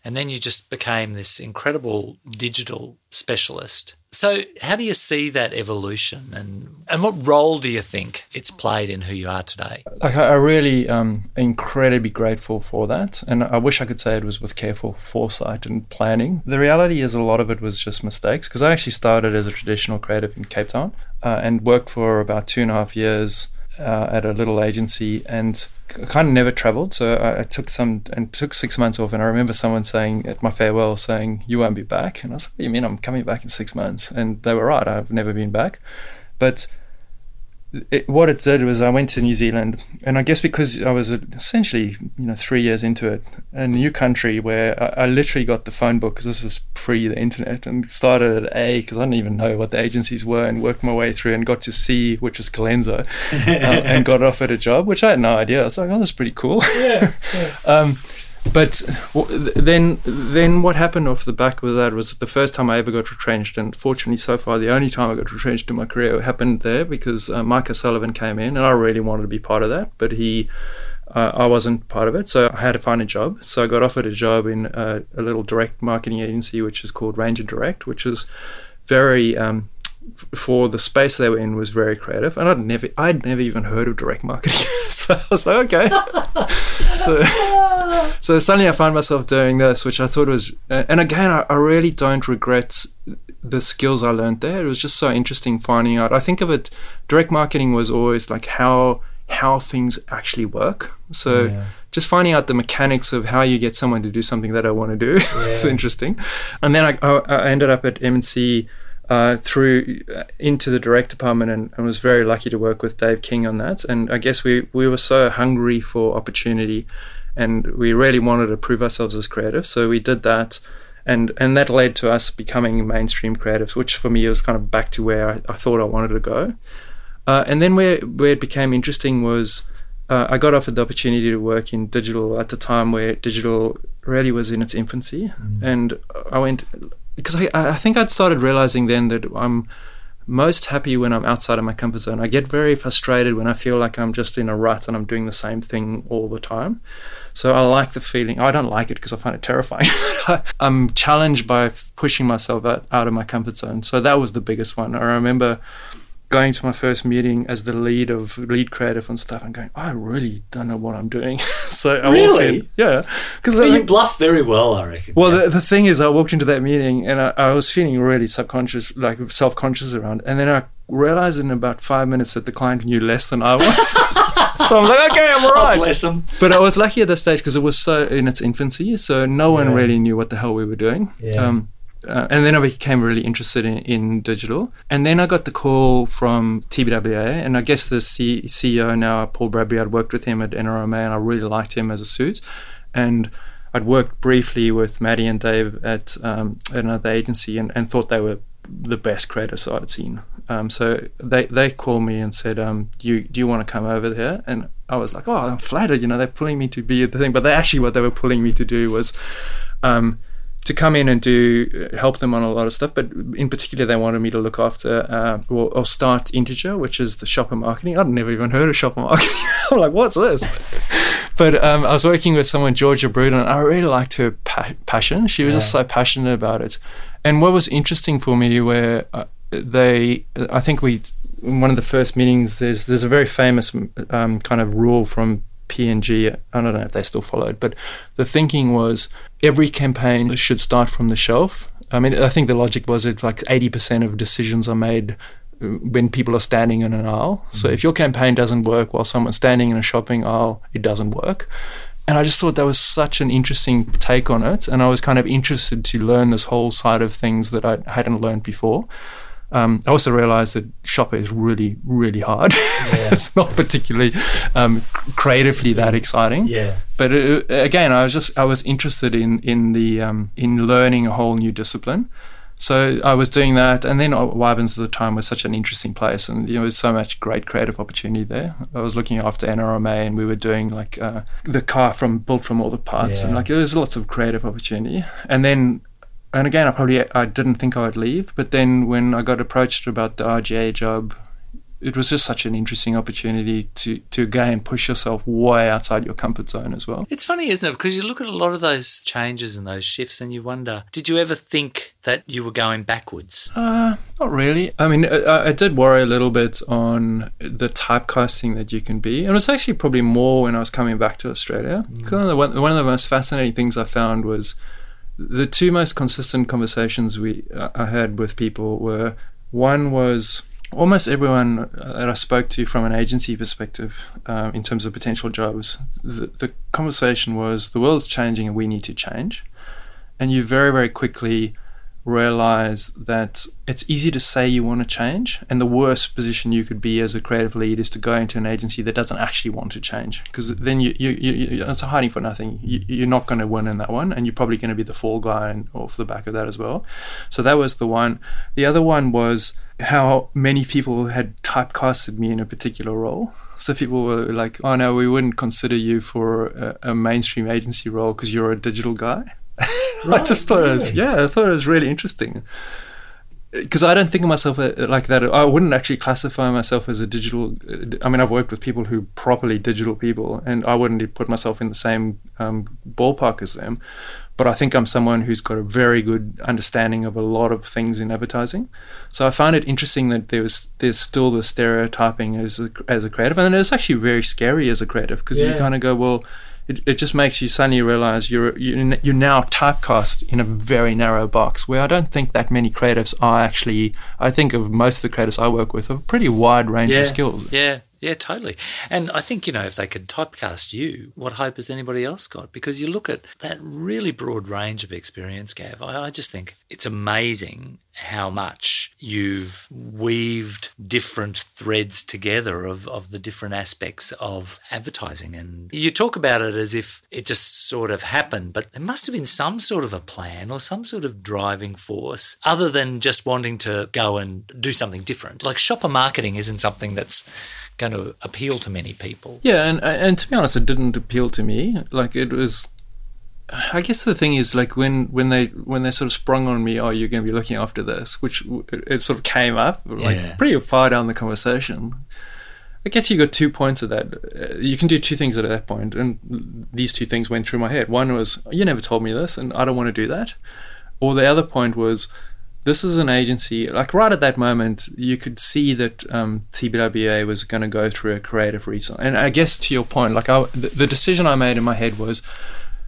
And then you just became this incredible digital specialist. So, how do you see that evolution and, and what role do you think it's played in who you are today? like I, really um incredibly grateful for that and I wish I could say it was with careful foresight and planning the reality is a lot of it was just mistakes because I actually started as a traditional creative in Cape Town uh, and worked for about two and a half years uh, at a little agency and kind of never traveled. So I, I took some and took six months off. And I remember someone saying at my farewell saying you won't be back. And I was like what do you mean I'm coming back in six months? And they were right I've never been back. But it, what it did was I went to New Zealand, and I guess because I was essentially, you know, three years into it, a new country where I, I literally got the phone book because this was pre the internet, and started at A because I didn't even know what the agencies were, and worked my way through and got to C, which was Colenso, uh, and got offered a job, which I had no idea. I was like, oh, that's pretty cool. Yeah. Um, but then, then what happened off the back of that was the first time I ever got retrenched, and fortunately, so far, the only time I got retrenched in my career happened there because uh, Mike O'Sullivan came in, and I really wanted to be part of that, but he. Uh, I wasn't part of it, so I had to find a job. So I got offered a job in a, a little direct marketing agency, which is called Ranger Direct, which is very um, for the space they were in was very creative, and I'd never, I'd never even heard of direct marketing. so I was like, okay. so, so suddenly I found myself doing this, which I thought was, and again, I, I really don't regret the skills I learned there. It was just so interesting finding out. I think of it, direct marketing was always like how how things actually work. So Yeah. just finding out the mechanics of how you get someone to do something that I want to do is interesting. And then I, I, I ended up at M&C uh, through uh, into the direct department and, and was very lucky to work with Dave King on that. And I guess we, we were so hungry for opportunity and we really wanted to prove ourselves as creatives. So we did that. And, and that led to us becoming mainstream creatives, which for me was kind of back to where I, I thought I wanted to go. Uh, and then where, where it became interesting was uh, I got offered the opportunity to work in digital at the time where digital really was in its infancy. And I went, because I, I think I'd started realizing then that I'm most happy when I'm outside of my comfort zone. I get very frustrated when I feel like I'm just in a rut and I'm doing the same thing all the time. So I like the feeling. I don't like it because I find it terrifying. I'm challenged by pushing myself out, out of my comfort zone. So that was the biggest one. I remember going to my first meeting as the lead of lead creative and stuff and going, I really don't know what I'm doing. so I walked Really? in. Yeah. Because Well, you bluff very well, I reckon. well, the, the thing is, I walked into that meeting and I, I was feeling really subconscious, like self conscious around. And then I realized in about five minutes that the client knew less than I was. so I'm like, okay, I'm all Oh, right. bless. But I was lucky at that stage because it was so in its infancy. So no one Yeah. really knew what the hell we were doing. Yeah. Um, uh, and then I became really interested in, in digital. And then I got the call from TBWA, and I guess the C- CEO now, Paul Bradbury, I'd worked with him at NRMA, and I really liked him as a suit. And I'd worked briefly with Maddie and Dave at um, another agency, and, and thought they were the best creatives I'd seen. Um, so they they called me and said, um, "Do you do you want to come over there?" And I was like, "Oh, I'm flattered. You know, they're pulling me to be the thing." But they actually what they were pulling me to do was. To come in and do help them on a lot of stuff, but in particular, they wanted me to look after uh, or, or start Integer, which is the shopper marketing. I'd never even heard of shopper marketing. I'm like, what's this? but um, I was working with someone, Georgia Bruden, and I really liked her pa- passion. She was just so passionate about it. And what was interesting for me, where uh, they, I think we, in one of the first meetings, there's there's a very famous um, kind of rule from P&G. I don't know if they still followed, but the thinking was every campaign should start from the shelf. I mean, I think the logic was it like 80% of decisions are made uh, when people are standing in an aisle. So if your campaign doesn't work while someone's standing in a shopping aisle, it doesn't work. and I just thought that was such an interesting take on it, and I was kind of interested to learn this whole side of things that I hadn't learned before. Um, I also realized that Shopper is really, really hard. Yeah. it's not particularly um, creatively that exciting. Yeah. But it, uh, again, I was just I was interested in in the um, in learning a whole new discipline. So I was doing that, and then Whybins at the time was such an interesting place, and you know, there was so much great creative opportunity there. I was looking after NRMA, and we were doing like uh, the car from built from all the parts, yeah. and like there was lots of creative opportunity. And then and again, I probably I didn't think I would leave, but then when I got approached about the RGA job, it was just such an interesting opportunity to to again push yourself way outside your comfort zone as well. It's funny, isn't it? Because you look at a lot of those changes and those shifts, and you wonder, did you ever think that you were going backwards? Uh, not really. I mean, I, I did worry a little bit on the typecasting that you can be, and it was actually probably more when I was coming back to Australia. Mm. One, one of the most fascinating things I found was the two most consistent conversations we uh, I had with people were one was almost everyone that I spoke to from an agency perspective um, in terms of potential jobs. The, the conversation was the world's changing and we need to change, and you very very quickly realize that it's easy to say you want to change and the worst position you could be as a creative lead is to go into an agency that doesn't actually want to change because then you, you, you, it's hiding for nothing. You, are not going to win in that one and you're probably going to be the fall guy off the back of that as well. So that was the one. The other one was how many people had typecasted me in a particular role. So people were like oh no we wouldn't consider you for a, a mainstream agency role because you're a digital guy Right, I just thought really? it was yeah, I thought it was really interesting because I don't think of myself uh, like that. I wouldn't actually classify myself as a digital. I mean, I've worked with people who properly digital people, and I wouldn't put myself in the same um, ballpark as them. But I think I'm someone who's got a very good understanding of a lot of things in advertising. So I find it interesting that there's there's still the stereotyping as a, as a creative, and it's actually very scary as a creative because yeah. you kind of go, well it, it just makes you suddenly realize you're you're now typecast in a very narrow box where I don't think that many creatives are actually I think of most of the creatives I work with have a pretty wide range yeah, of skills. Yeah, yeah, totally. And I think, you know, if they could typecast you, what hope has anybody else got? Because you look at that really broad range of experience, Gav. I, I just think it's amazing how much you've weaved different threads together of, of the different aspects of advertising. And you talk about it as if it just sort of happened, but there must have been some sort of a plan or some sort of driving force other than just wanting to go and do something different. Like shopper marketing isn't something that's going to appeal to many people. Yeah, and and to be honest, it didn't appeal to me. Like it was. I guess the thing is, like when when they when they sort of sprung on me, oh, you're going to be looking after this, which it sort of came up like yeah. pretty far down the conversation. I guess you got two points of that. You can do two things at that point, and these two things went through my head. One was, you never told me this, and I don't want to do that. Or the other point was, this is an agency like right at that moment you could see that um, TBWA was going to go through a creative reset. And I guess to your point like I, the, the, decision I made in my head was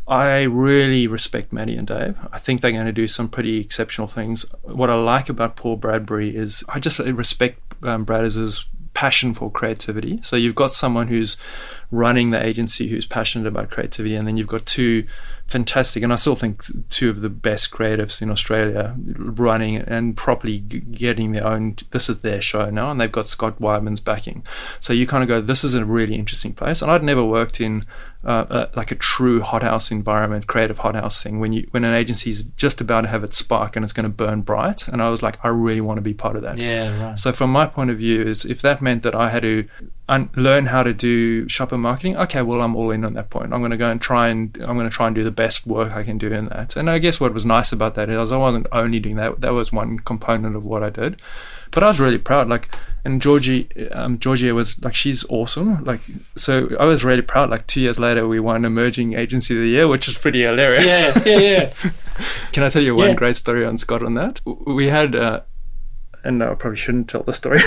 I really respect Maddie and Dave. I think they're going to do some pretty exceptional things. What I like about Paul Bradbury is I just respect um, passion for creativity. So you've got someone who's running the agency who's passionate about creativity and then you've got two fantastic, and I still think two of the best creatives in Australia running and properly getting their own. This is their show now, and they've got Scott Whybin's backing. So you kind of go, this is a really interesting place. And I'd never worked in uh, like a true hothouse environment, creative hothouse thing. When you when an agency's just about to have its spark and it's going to burn bright, and I was like, I really want to be part of that. Yeah, right. So from my point of view, is if that meant that I had to un- learn how to do shopper marketing, okay, well I'm all in on that point. I'm going to go and try and I'm going to try and do the best work I can do in that. And I guess what was nice about that is I wasn't only doing that. That was one component of what I did, but I was really proud. Like, and Georgie, um, Georgia was like she's awesome. Like, so I was really proud. Like two years later, we won Emerging Agency of the Year, which is pretty hilarious. Yeah, yeah, yeah. Can I tell you one yeah. great story on Scott on that? We had. Uh, and I probably shouldn't tell the story.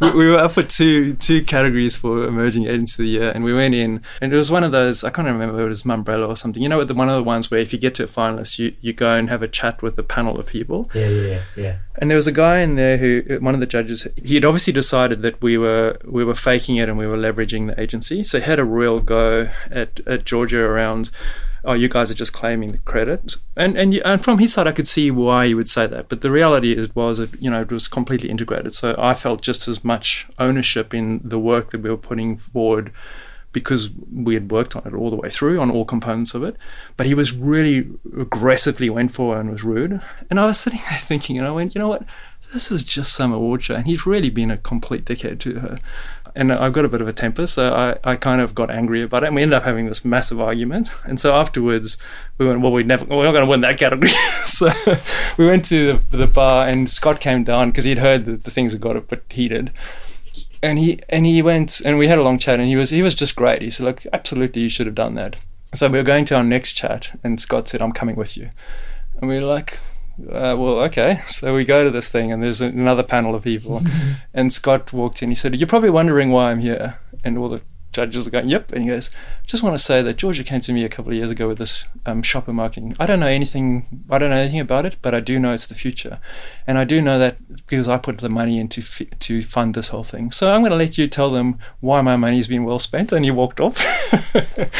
we, we, were up for two two categories for emerging agents of the year, and we went in, and it was one of those I can't remember it was Mumbrella or something. You know, the, one of the ones where if you get to a finalist, you you go and have a chat with a panel of people. Yeah, yeah, yeah. And there was a guy in there who one of the judges he had obviously decided that we were we were faking it and we were leveraging the agency, so he had a real go at at Georgia around oh, you guys are just claiming the credit. And and and from his side, I could see why he would say that. But the reality is, was that you know it was completely integrated. So I felt just as much ownership in the work that we were putting forward because we had worked on it all the way through on all components of it. But he was really aggressively went for and was rude. And I was sitting there thinking, and I went, you know what? This is just some award show, and he's really been a complete dickhead to her and I've got a bit of a temper, so I, I kind of got angry about it, and we ended up having this massive argument. And so afterwards, we went, well, we never, we're not going to win that category. so we went to the, the, bar, and Scott came down because he'd heard that the things had got a bit heated. And he and he went, and we had a long chat, and he was he was just great. He said, look, absolutely, you should have done that. So we were going to our next chat, and Scott said, I'm coming with you. And we were like, uh, well, okay. So we go to this thing, and there's another panel of people. and Scott walked in. He said, You're probably wondering why I'm here. And all the judges are going, Yep. And he goes, I just want to say that Georgia came to me a couple of years ago with this um, shopper marketing. I don't know anything. I don't know anything about it, but I do know it's the future, and I do know that because I put the money in to, f- to fund this whole thing. So I'm going to let you tell them why my money's been well spent. And he walked off,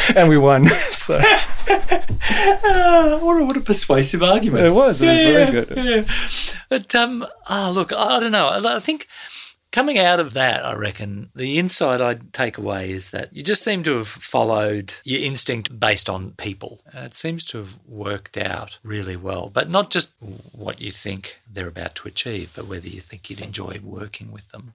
and we won. so uh, what, a, what a persuasive argument! It was. It yeah, was very yeah, good. Yeah. But um, oh, look, I don't know. I think coming out of that, I reckon the insight I'd take away is that you just seem to have followed your instinct based on people. And it seems to have worked out really well, but not just what you think they're about to achieve, but whether you think you'd enjoy working with them.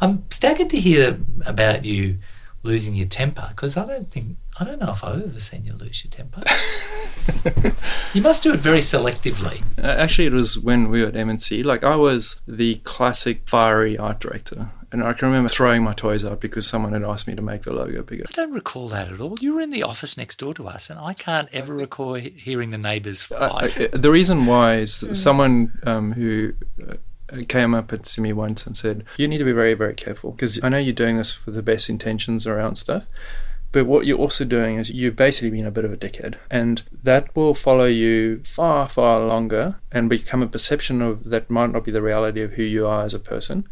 I'm staggered to hear about you losing your temper because I don't think I don't know if I've ever seen you lose your temper. you must do it very selectively. Uh, actually, it was when we were at M&C. Like I was the classic fiery art director. And I can remember throwing my toys out because someone had asked me to make the logo bigger. I don't recall that at all. You were in the office next door to us, and I can't ever recall hearing the neighbours fight. Uh, the reason why is hmm. someone um, who uh, Uh, came up and to me once and said, You need to be very, very careful because I know you're doing this with the best intentions around stuff. But what you're also doing is you've basically been a bit of a dickhead. And that will follow you far, far longer and become a perception of that might not be the reality of who you are as a person.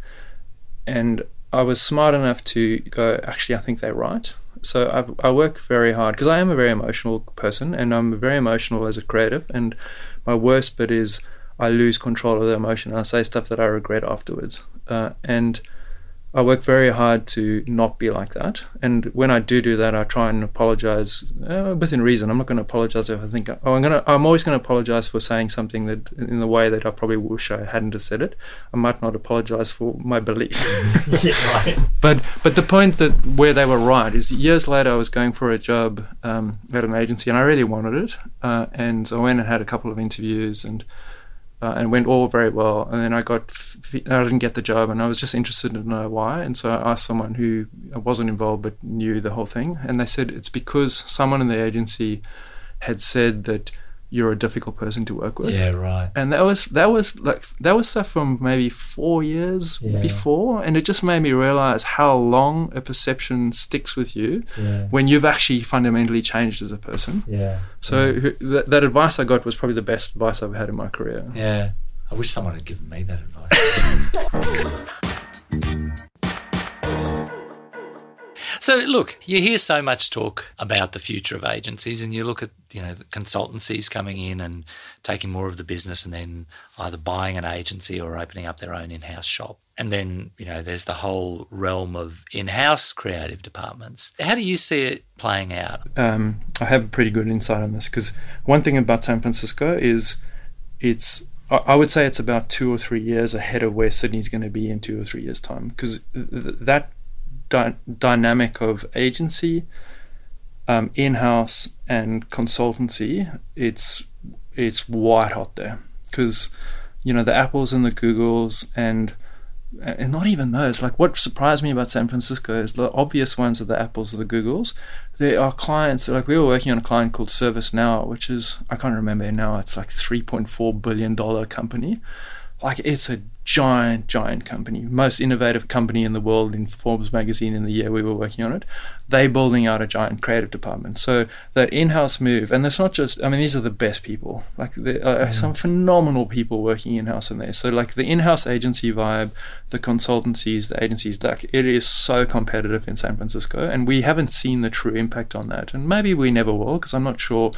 And I was smart enough to go, actually, I think they're right. So I've, I work very hard because I am a very emotional person and I'm very emotional as a creative. And my worst bit is I lose control of the emotion. And I say stuff that I regret afterwards. Uh, and I work very hard to not be like that. And when I do do that, I try and apologize uh, within reason. I'm not going to apologize if I think, oh, I'm going to, I'm always going to apologize for saying something that in the way that I probably wish I hadn't have said it. I might not apologize for my belief. yeah, right. But, but the point that where they were right is years later, I was going for a job um, at an agency and I really wanted it. Uh, and I went and had a couple of interviews and, uh, and went all very well. And then I got, I didn't get the job, and I was just interested to know why. And so I asked someone who wasn't involved but knew the whole thing, and they said it's because someone in the agency had said that you're a difficult person to work with. Yeah, right. And that was that was like that was stuff from maybe four years yeah. before, and it just made me realize how long a perception sticks with you yeah. when you've actually fundamentally changed as a person. Yeah. So yeah. Th- that advice I got was probably the best advice I've had in my career. Yeah, I wish someone had given me that advice. So look, you hear so much talk about the future of agencies, and you look at you know the consultancies coming in and taking more of the business, and then either buying an agency or opening up their own in-house shop. And then you know there's the whole realm of in-house creative departments. How do you see it playing out? Um, I have a pretty good insight on this because one thing about San Francisco is it's I would say it's about two or three years ahead of where Sydney's going to be in two or three years' time because that dy- dynamic of agency, um, in-house, and consultancy, it's it's white hot there because you know the Apples and the Googles and and not even those. Like what surprised me about San Francisco is the obvious ones are the Apples or the Googles. There are clients like we were working on a client called ServiceNow, which is I can't remember now. It's like three point four billion dollar company like it's a giant, giant company, most innovative company in the world in Forbes magazine in the year we were working on it. They building out a giant creative department. So that in-house move, and it's not just. I mean, these are the best people. Like there uh, are some phenomenal people working in-house in there. So like the in-house agency vibe, the consultancies, the agencies, like it is so competitive in San Francisco, and we haven't seen the true impact on that. And maybe we never will, because I'm not sure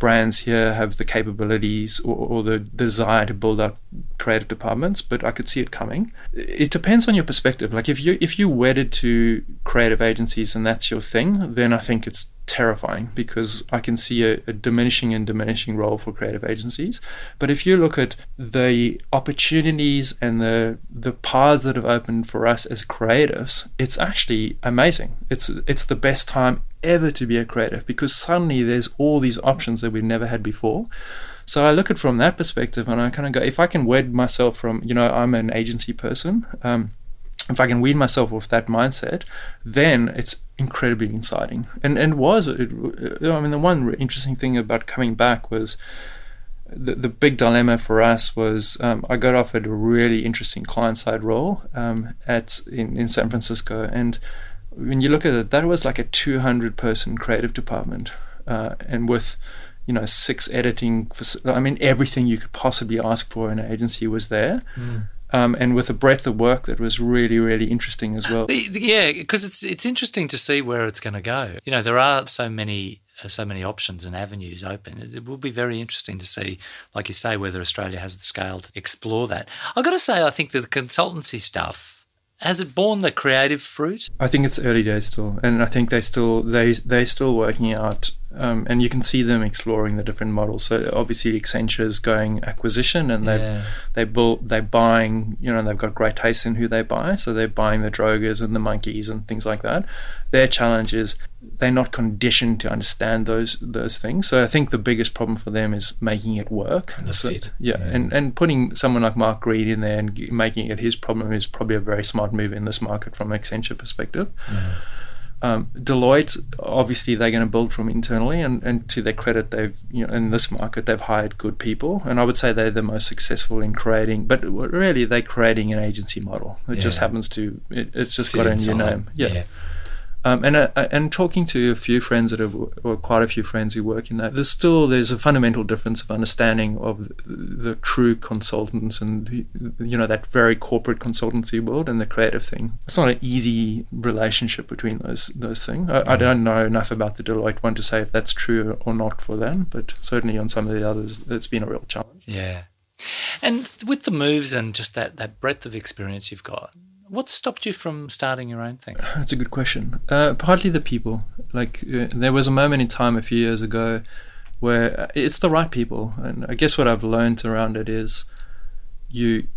brands here have the capabilities or, or, the desire to build up creative departments, but I could see it coming. It depends on your perspective. Like if you if you wedded to creative agencies and that's your thing, then I think it's terrifying because I can see a, a, diminishing and diminishing role for creative agencies. But if you look at the opportunities and the the paths that have opened for us as creatives, it's actually amazing. It's it's the best time ever to be a creative because suddenly there's all these options that we've never had before. So I look at it from that perspective and I kind of go, if I can wed myself from, you know, I'm an agency person. Um, if I can wean myself off that mindset, then it's incredibly exciting. And and was it, I mean the one interesting thing about coming back was the, the big dilemma for us was um, I got offered a really interesting client side role um, at in, in San Francisco, and when you look at it, that was like a 200 person creative department, uh, and with you know six editing. I mean everything you could possibly ask for in an agency was there. Mm um, and with a breadth of work that was really, really interesting as well. Yeah, because it's it's interesting to see where it's going to go. You know, there are so many uh, so many options and avenues open. It will be very interesting to see, like you say, whether Australia has the scale to explore that. I've got to say, I think that the consultancy stuff has it borne the creative fruit? I think it's early days still, and I think they still they they still working out um, and you can see them exploring the different models. So obviously Accenture is going acquisition, and they yeah. they built they're buying. You know, they've got great taste in who they buy, so they're buying the Drogers and the Monkeys and things like that. Their challenge is they're not conditioned to understand those those things. So I think the biggest problem for them is making it work. The so, fit. Yeah, yeah, and and putting someone like Mark Reed in there and making it his problem is probably a very smart move in this market from Accenture perspective. Yeah. Um, Deloitte, obviously, they're going to build from internally, and, and to their credit, they've you know in this market they've hired good people, and I would say they're the most successful in creating. But really, they're creating an agency model. It yeah. just happens to it, it's just got a new name. yeah. yeah. Um, and uh, and talking to a few friends that have, or quite a few friends who work in that, there's still there's a fundamental difference of understanding of the, the, true consultants and you know that very corporate consultancy world and the creative thing. It's not an easy relationship between those those things. I, I don't know enough about the Deloitte one to say if that's true or not for them, but certainly on some of the others, it's been a real challenge. Yeah. And with the moves and just that, that breadth of experience you've got, what stopped you from starting your own thing? That's a good question. Uh, partly the people. Like uh, there was a moment in time a few years ago where it's the right people, and I guess what I've learned around it is you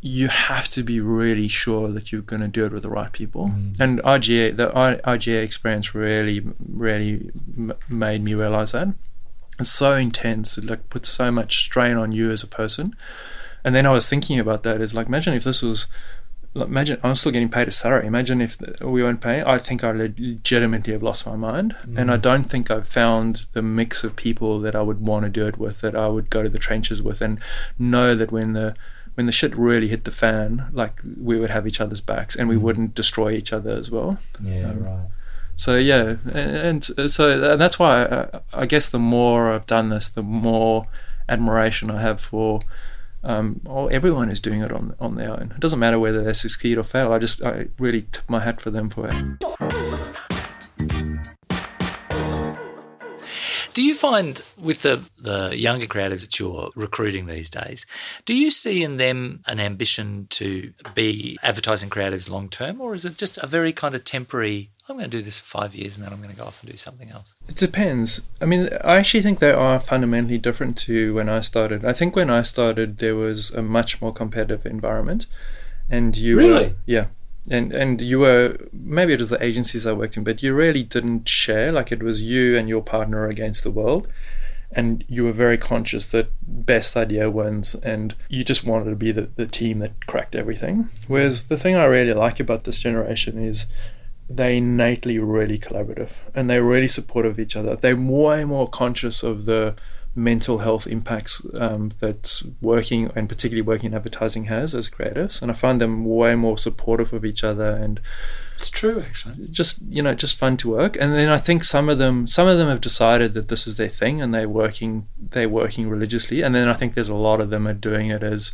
you have to be really sure that you're going to do it with the right people. Mm. And RGA, the RGA experience really, really m- made me realize that. It's so intense. It like puts so much strain on you as a person. And then I was thinking about that. Is like imagine if this was imagine I'm still getting paid a salary. Imagine if we weren't paying. I think I legitimately have lost my mind, mm. and I don't think I've found the mix of people that I would want to do it with, that I would go to the trenches with, and know that when the when the shit really hit the fan, like we would have each other's backs, and we mm. wouldn't destroy each other as well. Yeah, um, right. So yeah, and, and so and that's why I, I guess the more I've done this, the more admiration I have for um, oh, everyone is doing it on on their own. It doesn't matter whether they succeed or fail. I just I really tip my hat for them for it. Do you find with the, the younger creatives that you're recruiting these days, do you see in them an ambition to be advertising creatives long term, or is it just a very kind of temporary I'm going to do this for five years and then I'm going to go off and do something else? It depends. I mean, I actually think they are fundamentally different to when I started. I think when I started, there was a much more competitive environment, and you really, were, yeah, and and you were maybe it was the agencies I worked in, but you really didn't share. Like it was you and your partner against the world. And you were very conscious that best idea wins, and you just wanted to be the, the team that cracked everything. Whereas the thing I really like about this generation is they're innately really collaborative and they're really supportive of each other. They're way more conscious of the mental health impacts um, that working and particularly working in advertising has as creatives. And I find them way more supportive of each other and It's true, actually. just you know just fun to work. And then I think some of them some of them have decided that this is their thing and they're working they're working religiously. And then I think there's a lot of them are doing it as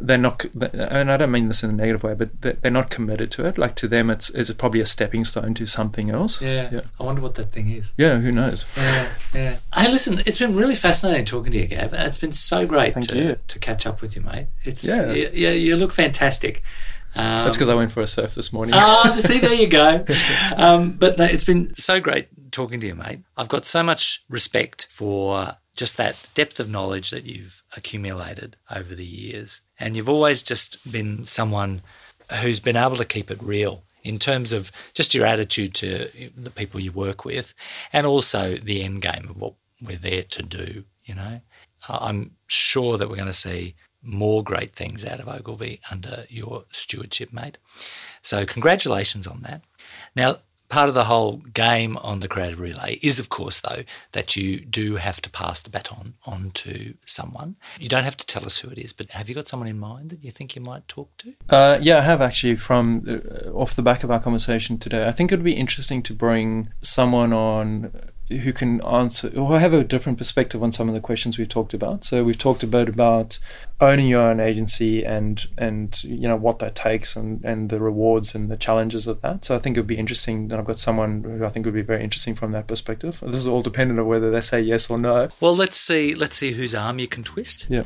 they're not and i don't mean this in a negative way but they're not committed to it like to them it's it's probably a stepping stone to something else Yeah. yeah, I wonder what that thing is. yeah who knows Yeah, yeah. Hey, listen, it's been really fascinating talking to you, Gav, it's been so great Thank to, you. to catch up with you, mate. It's Yeah. yeah, yeah you look fantastic. Um, that's because i went for a surf this morning Ah, see, there you go. Um, but no, it's been so great talking to you, mate. I've got so much respect for just that depth of knowledge that you've accumulated over the years. And you've always just been someone who's been able to keep it real in terms of just your attitude to the people you work with and also the end game of what we're there to do, you know. I'm sure that we're going to see more great things out of Ogilvy under your stewardship, mate. So, congratulations on that. Now, part of the whole game on the creative relay is, of course, though, that you do have to pass the baton on to someone. You don't have to tell us who it is, but have you got someone in mind that you think you might talk to? Uh, yeah, I have actually. From uh, off the back of our conversation today, I think it would be interesting to bring someone on who can answer or have a different perspective on some of the questions we've talked about. So we've talked a bit about owning your own agency and and you know what that takes and and the rewards and the challenges of that. So I think it would be interesting that I've got someone who I think would be very interesting from that perspective. This is all dependent on whether they say yes or no. Well, let's see. Let's see whose arm you can twist. Yeah.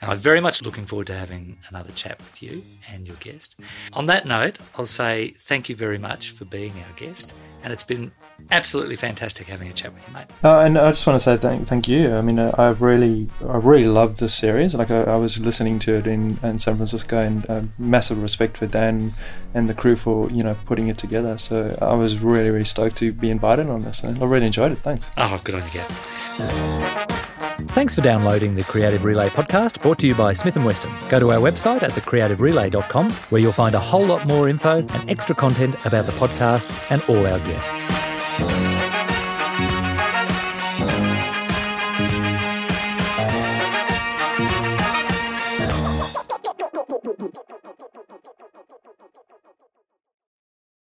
And I'm very much looking forward to having another chat with you and your guest. On that note, I'll say thank you very much for being our guest, and it's been absolutely fantastic having a chat with you, mate. Uh, and I just want to say thank, thank you. I mean, uh, I've really, I really loved this series. Like I, I was listening to it in, in San Francisco, and uh, massive respect for Dan and the crew for you know putting it together. So I was really, really stoked to be invited on this, and I really enjoyed it. Thanks. Oh, good on you, Gav. Thanks for downloading the Creative Relay podcast brought to you by Smith & Weston. Go to our website at thecreativerelay.com where you'll find a whole lot more info and extra content about the podcasts and all our guests.